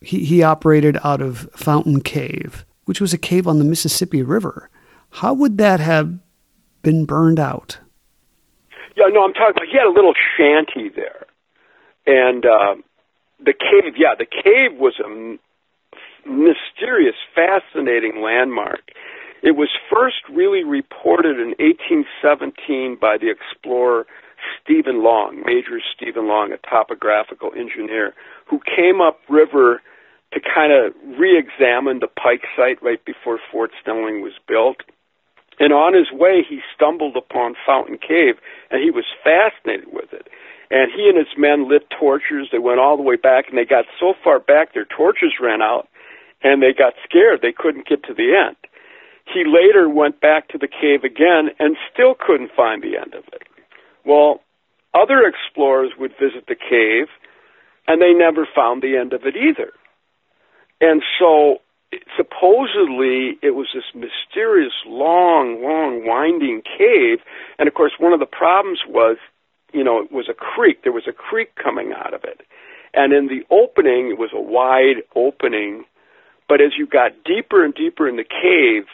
He, he operated out of Fountain Cave, which was a cave on the Mississippi River. How would that have been burned out? Yeah, no, I'm talking about he had a little shanty there. And uh, the cave, yeah, the cave was a mysterious, fascinating landmark. It was first really reported in 1817 by the explorer Stephen Long, Major Stephen Long, a topographical engineer, who came up river to kind of re-examine the Pike site right before Fort Snelling was built. And on his way, he stumbled upon Fountain Cave, and he was fascinated with it. And he and his men lit torches. They went all the way back, and they got so far back their torches ran out, and they got scared. They couldn't get to the end. He later went back to the cave again and still couldn't find the end of it. Well, other explorers would visit the cave, and they never found the end of it either. And so supposedly it was this mysterious, long, long, winding cave. And of course, one of the problems was, you know, it was a creek. There was a creek coming out of it. And in the opening, it was a wide opening. But as you got deeper and deeper in the cave,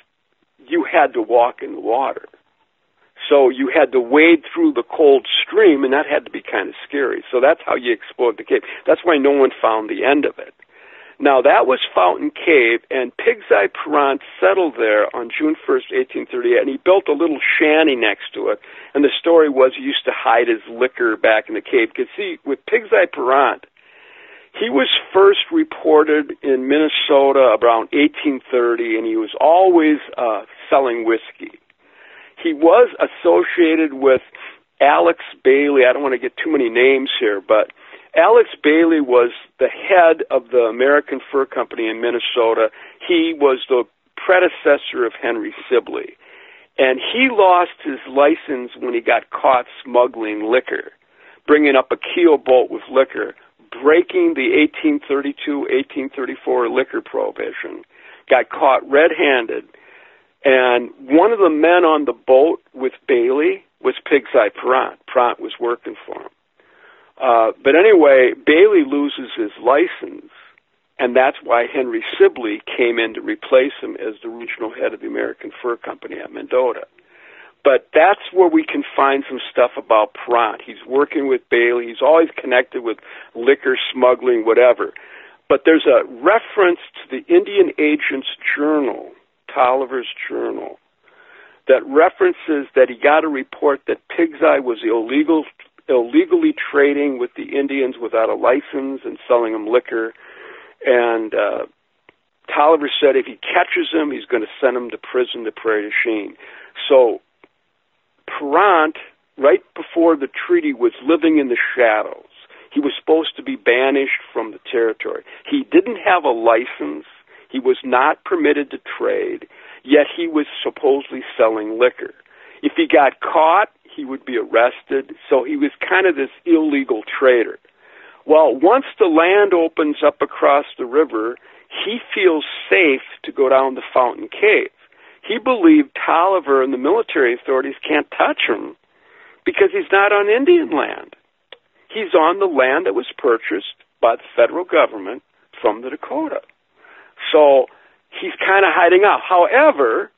you had to walk in the water. So you had to wade through the cold stream, and that had to be kind of scary. So that's how you explored the cave. That's why no one found the end of it. Now, that was Fountain Cave, and Pig's Eye Parrant settled there on June 1st, 1838, and he built a little shanty next to it. And the story was he used to hide his liquor back in the cave. Because, see, with Pig's Eye Parrant, he was first reported in Minnesota around 1830, and he was always uh, selling whiskey. He was associated with Alex Bailly. I don't want to get too many names here, but Alex Bailly was the head of the American Fur Company in Minnesota. He was the predecessor of Henry Sibley. And he lost his license when he got caught smuggling liquor, bringing up a keel boat with liquor, breaking the 1832 1834 liquor prohibition, got caught red handed. And one of the men on the boat with Bailly was Pig's Eye Parrant. Parrant was working for him. Uh, but anyway, Bailly loses his license, and that's why Henry Sibley came in to replace him as the regional head of the American Fur Company at Mendota. But that's where we can find some stuff about Parrant. He's working with Bailly. He's always connected with liquor smuggling, whatever. But there's a reference to the Indian Agent's Journal, Taliaferro's Journal, that references that he got a report that Pig's Eye was illegal illegally trading with the Indians without a license and selling them liquor. And uh, Taliaferro said if he catches him, he's going to send him to prison to Prairie du Chien. So Parrant, right before the treaty, was living in the shadows. He was supposed to be banished from the territory. He didn't have a license. He was not permitted to trade, yet he was supposedly selling liquor. If he got caught, he would be arrested. So he was kind of this illegal trader. Well, once the land opens up across the river, he feels safe to go down the Fountain Cave. He believed Taliaferro and the military authorities can't touch him because he's not on Indian land. He's on the land that was purchased by the federal government from the Dakota. So he's kind of hiding out. However,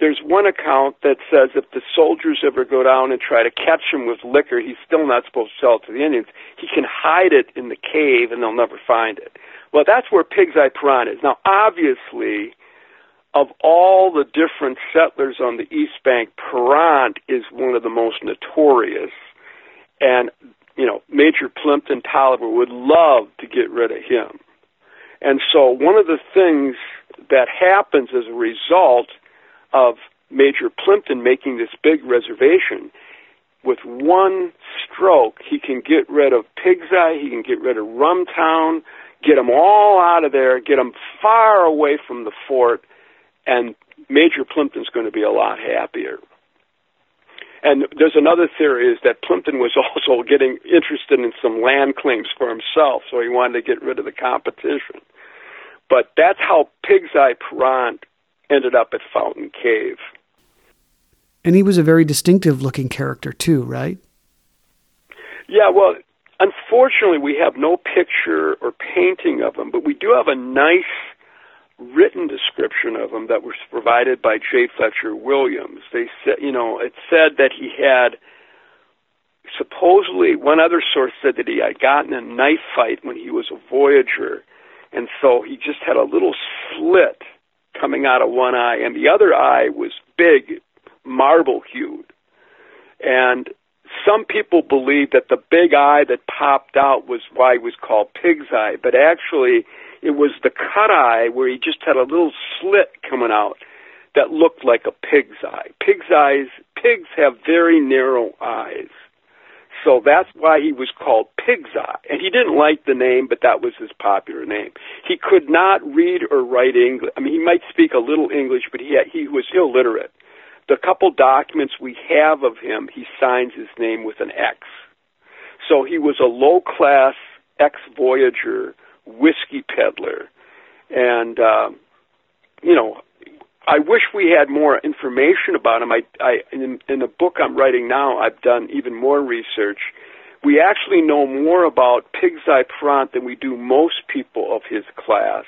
there's one account that says if the soldiers ever go down and try to catch him with liquor, he's still not supposed to sell it to the Indians. He can hide it in the cave and they'll never find it. Well, that's where Pig's Eye Parrant is. Now, obviously, of all the different settlers on the East Bank, Parrant is one of the most notorious. And, you know, Major Plympton Taliaferro would love to get rid of him. And so one of the things that happens as a result – of Major Plympton making this big reservation, with one stroke, he can get rid of Pig's Eye, he can get rid of Rumtown, get them all out of there, get them far away from the fort, and Major Plympton's going to be a lot happier. And there's another theory is that Plympton was [laughs] also getting interested in some land claims for himself, so he wanted to get rid of the competition. But that's how Pig's Eye Parrant ended up at Fountain Cave. And he was a very distinctive looking character, too, right? Yeah, well, unfortunately, we have no picture or painting of him, but we do have a nice written description of him that was provided by J. Fletcher Williams. They said, you know, it said that he had supposedly one other source said that he had gotten a knife fight when he was a voyager, and so he just had a little slit coming out of one eye, and the other eye was big, marble hued. And some people believe that the big eye that popped out was why it was called pig's eye, but actually it was the cut eye where he just had a little slit coming out that looked like a pig's eye. Pig's eyes, pigs have very narrow eyes. So that's why he was called Pig's Eye. And he didn't like the name, but that was his popular name. He could not read or write English. I mean, he might speak a little English, but he, had, he was illiterate. The couple documents we have of him, he signs his name with an X. So he was a low class ex voyager whiskey peddler. And, uh, you know, I wish we had more information about him. I, I in, in the book I'm writing now, I've done even more research. We actually know more about Pig's Eye Parrant than we do most people of his class.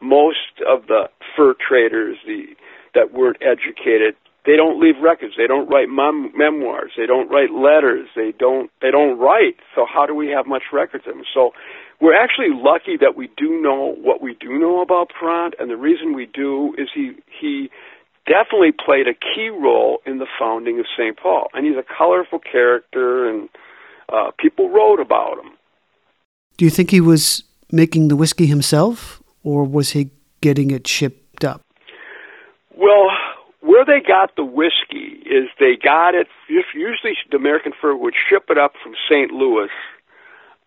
Most of the fur traders, the that weren't educated, they don't leave records. They don't write mem- memoirs. They don't write letters. They don't. They don't write. So how do we have much records of them? So we're actually lucky that we do know what we do know about Parrant, and the reason we do is he he definitely played a key role in the founding of St. Paul, and he's a colorful character, and uh, people wrote about him. Do you think he was making the whiskey himself, or was he getting it shipped up? Well, where they got the whiskey is they got it. Usually, the American Fur would ship it up from St. Louis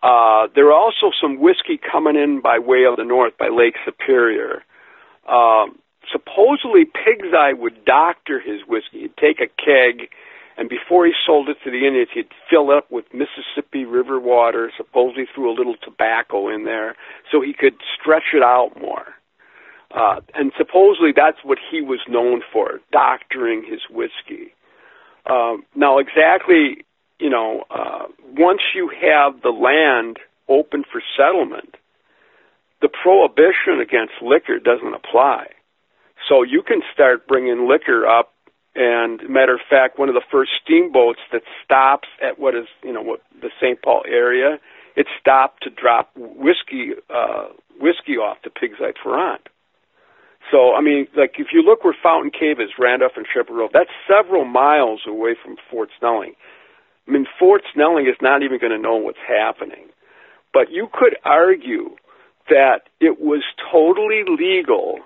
uh, there are also some whiskey coming in by way of the north, by Lake Superior. Um, supposedly, Pig's Eye would doctor his whiskey. He'd take a keg, and before he sold it to the Indians, he'd fill it up with Mississippi River water. Supposedly, threw a little tobacco in there so he could stretch it out more. Uh, and supposedly, that's what he was known for, doctoring his whiskey. Um, now, exactly you know, uh, once you have the land open for settlement, the prohibition against liquor doesn't apply. So you can start bringing liquor up. And matter of fact, one of the first steamboats that stops at what is, you know, what the St. Paul area, it stopped to drop whiskey, uh, whiskey off to Pig's Eye Parrant. So, I mean, like if you look where Fountain Cave is, Randolph and Shepard Road, that's several miles away from Fort Snelling. I mean, Fort Snelling is not even going to know what's happening. But you could argue that it was totally legal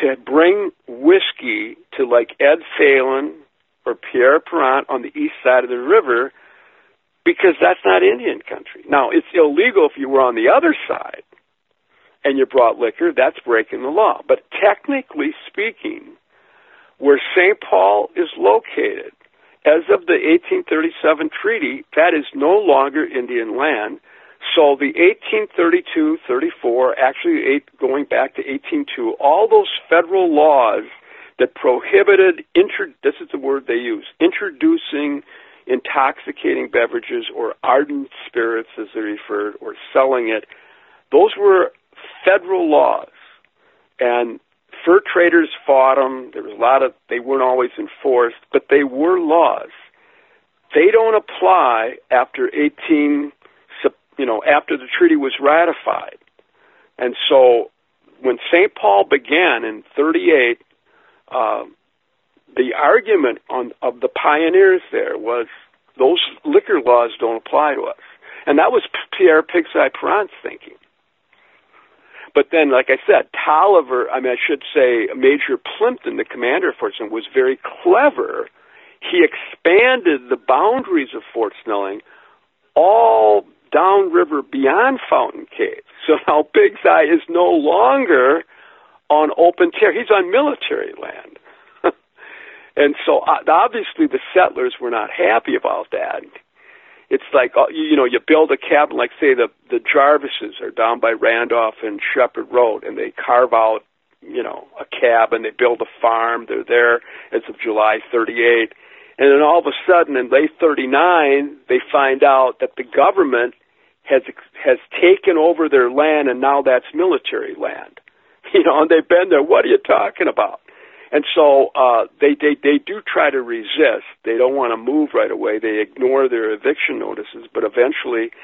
to bring whiskey to like Ed Phalen or Pierre Parrant on the east side of the river because that's not Indian country. Now, it's illegal if you were on the other side and you brought liquor, that's breaking the law. But technically speaking, where St. Paul is located, as of the 1837 treaty, that is no longer Indian land. So the 1832-34, actually going back to 1802, all those federal laws that prohibited, intro, this is the word they use, introducing intoxicating beverages or ardent spirits, as they referred, or selling it, those were federal laws. And fur traders fought them. There was a lot of they weren't always enforced, but they were laws. They don't apply after 18, you know, after the treaty was ratified. And so, when St. Paul began in 38, uh, the argument on of the pioneers there was those liquor laws don't apply to us, and that was Pierre Pig's Eye thinking. But then, like I said, Taliaferro, I mean, I should say Major Plympton, the commander of Fort Snelling, was very clever. He expanded the boundaries of Fort Snelling all downriver beyond Fountain Cave. [laughs] So now Big Eye is no longer on open territory. He's on military land. [laughs] and so uh, obviously the settlers were not happy about that it's like uh, you know you build a cabin like say the the Jarvises are down by Randolph and Shepard Road and they carve out you know a cabin they build a farm they're there as of July 38 and then all of a sudden in late 39 they find out that the government has has taken over their land and now that's military land. [laughs] You know and they've been there. What are you talking about and so uh, they, they they do try to resist. They don't want to move right away. They ignore their eviction notices, but eventually,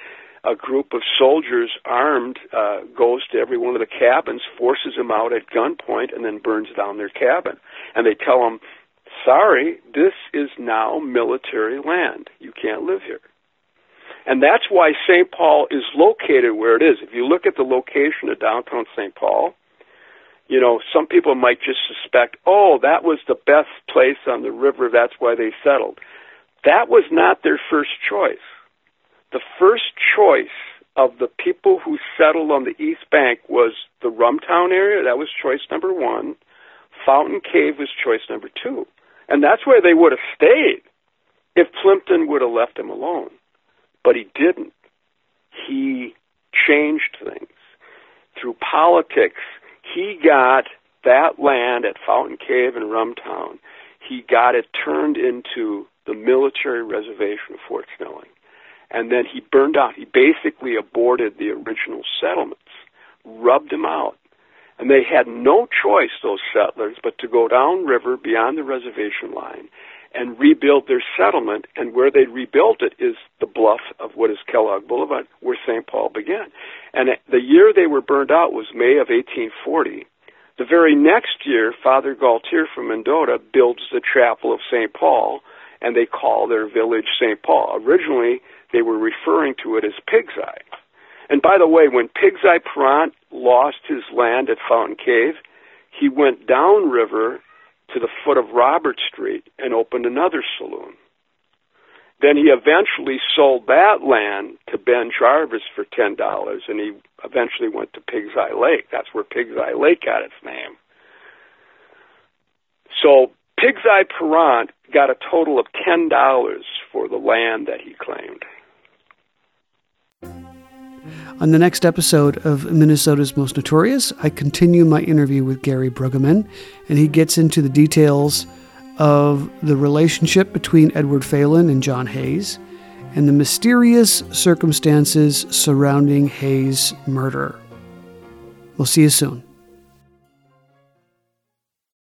a group of soldiers armed uh, goes to every one of the cabins, forces them out at gunpoint, and then burns down their cabin. And they tell them, "Sorry, this is now military land. You can't live here." And that's why St. Paul is located where it is. If you look at the location of downtown St. Paul, you know, some people might just suspect, oh, that was the best place on the river, that's why they settled. That was not their first choice. The first choice of the people who settled on the East Bank was the Rumtown area, that was choice number one. Fountain Cave was choice number two. And that's where they would have stayed if Plympton would have left him alone. But he didn't. He changed things. Through politics, he got that land at Fountain Cave and Rumtown, he got it turned into the military reservation of Fort Snelling. And then he burned out. He basically aborted the original settlements, rubbed them out. And they had no choice, those settlers, but to go downriver beyond the reservation line and rebuild their settlement. And where they rebuilt it is the bluff of what is Kellogg Boulevard, where St. Paul began. And the year they were burned out was May of 1840. The very next year, Father Galtier from Mendota builds the chapel of St. Paul, and they call their village St. Paul. Originally, they were referring to it as Pig's Eye. And by the way, when Pig's Eye Parrant lost his land at Fountain Cave, he went downriver to the foot of Robert Street and opened another saloon. Then he eventually sold that land to Ben Jarvis for ten dollars, and he eventually went to Pig's Eye Lake. That's where Pig's Eye Lake got its name. So Pig's Eye Parrant got a total of ten dollars for the land that he claimed. On the next episode of Minnesota's Most Notorious, I continue my interview with Gary Brueggemann, and he gets into the details of the relationship between Edward Phalen and John Hayes and the mysterious circumstances surrounding Hayes' murder. We'll see you soon.